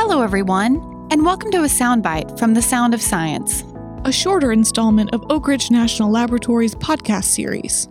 Hello, everyone, and welcome to a soundbite from The Sound of Science, a shorter installment of Oak Ridge National Laboratory's podcast series.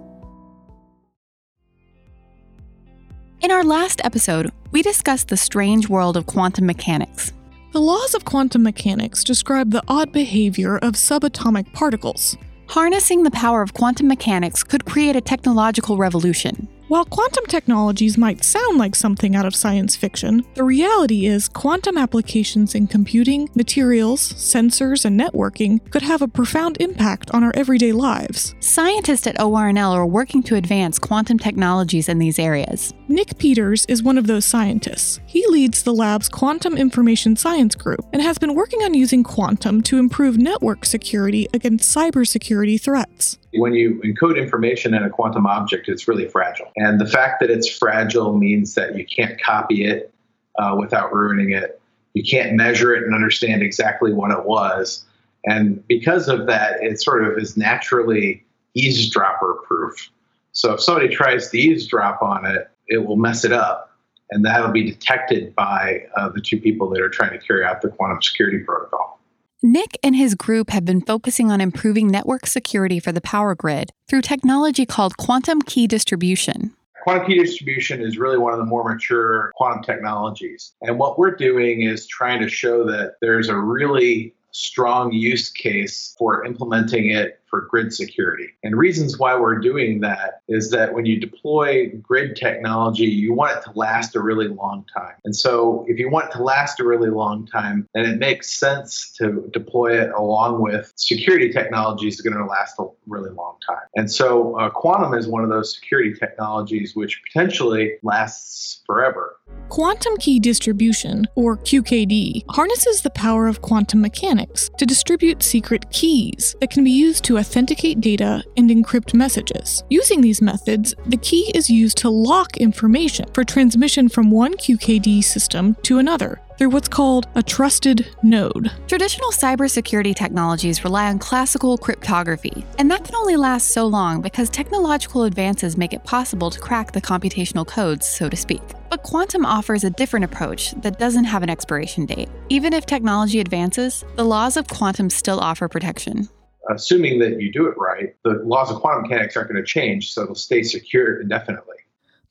In our last episode, we discussed the strange world of quantum mechanics. The laws of quantum mechanics describe the odd behavior of subatomic particles. Harnessing the power of quantum mechanics could create a technological revolution. While quantum technologies might sound like something out of science fiction, the reality is quantum applications in computing, materials, sensors, and networking could have a profound impact on our everyday lives. Scientists at ORNL are working to advance quantum technologies in these areas. Nick Peters is one of those scientists. He leads the lab's Quantum Information Science Group and has been working on using quantum to improve network security against cybersecurity threats when you encode information in a quantum object, it's really fragile. And the fact that it's fragile means that you can't copy it uh, without ruining it. You can't measure it and understand exactly what it was. And because of that, it sort of is naturally eavesdropper proof. So if somebody tries to eavesdrop on it, it will mess it up. And that'll be detected by uh, the two people that are trying to carry out the quantum security protocol. Nick and his group have been focusing on improving network security for the power grid through technology called quantum key distribution. Quantum key distribution is really one of the more mature quantum technologies. And what we're doing is trying to show that there's a really strong use case for implementing it for grid security. And reasons why we're doing that is that when you deploy grid technology, you want it to last a really long time. And so if you want it to last a really long time, then it makes sense to deploy it along with security technologies that are going to last a really long time. And so uh, quantum is one of those security technologies which potentially lasts forever. Quantum key distribution, or QKD, harnesses the power of quantum mechanics to distribute secret keys that can be used to authenticate data and encrypt messages. Using these methods, the key is used to lock information for transmission from one QKD system to another through what's called a trusted node. Traditional cybersecurity technologies rely on classical cryptography, and that can only last so long because technological advances make it possible to crack the computational codes, so to speak. But quantum offers a different approach that doesn't have an expiration date. Even if technology advances, the laws of quantum still offer protection assuming that you do it right, the laws of quantum mechanics aren't going to change, so it'll stay secure indefinitely.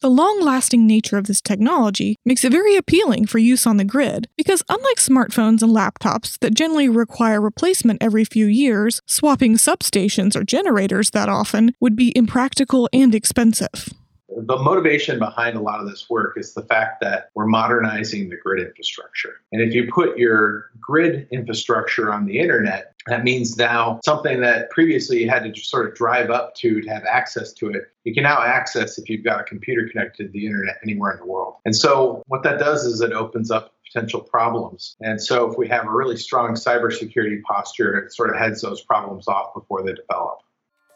The long lasting nature of this technology makes it very appealing for use on the grid because, unlike smartphones and laptops that generally require replacement every few years, swapping substations or generators that often would be impractical and expensive the motivation behind a lot of this work is the fact that we're modernizing the grid infrastructure. And if you put your grid infrastructure on the internet, that means now something that previously you had to sort of drive up to to have access to it, you can now access if you've got a computer connected to the internet anywhere in the world. And so what that does is it opens up potential problems. And so if we have a really strong cybersecurity posture, it sort of heads those problems off before they develop.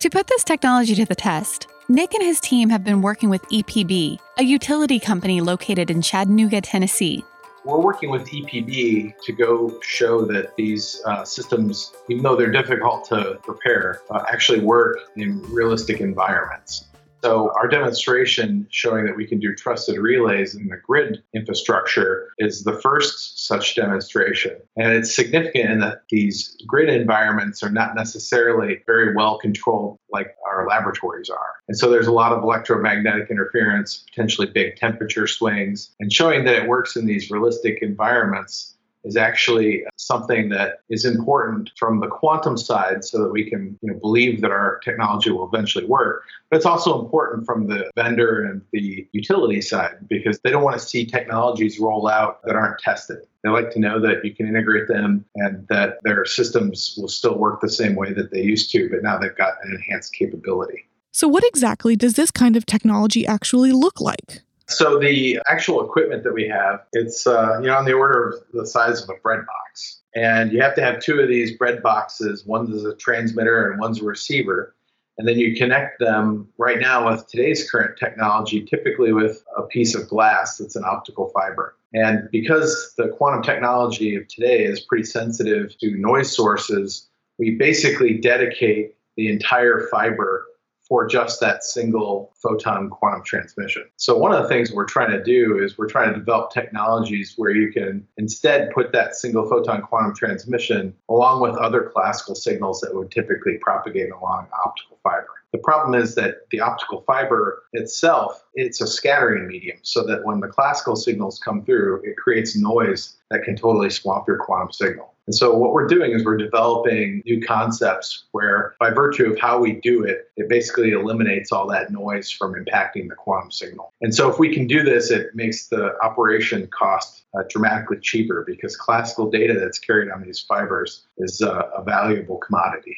To put this technology to the test, Nick and his team have been working with EPB, a utility company located in Chattanooga, Tennessee. We're working with EPB to go show that these uh, systems, even though they're difficult to prepare, uh, actually work in realistic environments. So our demonstration showing that we can do trusted relays in the grid infrastructure is the first such demonstration. And it's significant in that these grid environments are not necessarily very well controlled like our laboratories are. And so there's a lot of electromagnetic interference, potentially big temperature swings, and showing that it works in these realistic environments is actually something that is important from the quantum side so that we can you know, believe that our technology will eventually work. But it's also important from the vendor and the utility side because they don't want to see technologies roll out that aren't tested. They like to know that you can integrate them and that their systems will still work the same way that they used to, but now they've got an enhanced capability. So, what exactly does this kind of technology actually look like? So the actual equipment that we have, it's uh, you know on the order of the size of a bread box, and you have to have two of these bread boxes. One's a transmitter and one's a receiver, and then you connect them. Right now, with today's current technology, typically with a piece of glass that's an optical fiber. And because the quantum technology of today is pretty sensitive to noise sources, we basically dedicate the entire fiber for just that single photon quantum transmission. So, one of the things we're trying to do is we're trying to develop technologies where you can instead put that single photon quantum transmission along with other classical signals that would typically propagate along optical fiber. The problem is that the optical fiber itself, it's a scattering medium, so that when the classical signals come through, it creates noise that can totally swamp your quantum signal. And so what we're doing is we're developing new concepts where by virtue of how we do it, it basically eliminates all that noise from impacting the quantum signal. And so if we can do this, it makes the operation cost uh, dramatically cheaper because classical data that's carried on these fibers is uh, a valuable commodity.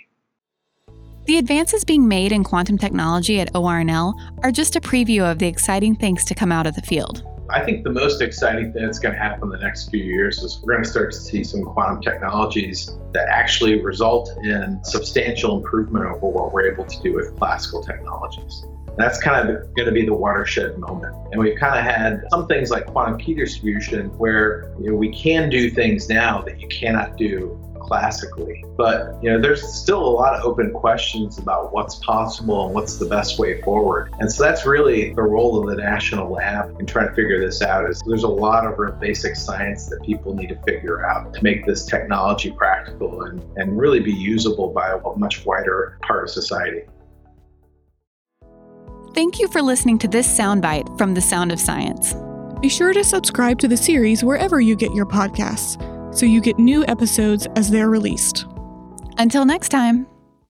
The advances being made in quantum technology at ORNL are just a preview of the exciting things to come out of the field. I think the most exciting thing that's going to happen in the next few years is we're going to start to see some quantum technologies that actually result in substantial improvement over what we're able to do with classical technologies. That's kind of going to be the watershed moment. And we've kind of had some things like quantum key distribution where you know, we can do things now that you cannot do classically. But you know, there's still a lot of open questions about what's possible and what's the best way forward. And so that's really the role of the national lab in trying to figure this out. Is there's a lot of real basic science that people need to figure out to make this technology practical and, and really be usable by a much wider part of society. Thank you for listening to this soundbite from The Sound of Science. Be sure to subscribe to the series wherever you get your podcasts so you get new episodes as they're released. Until next time.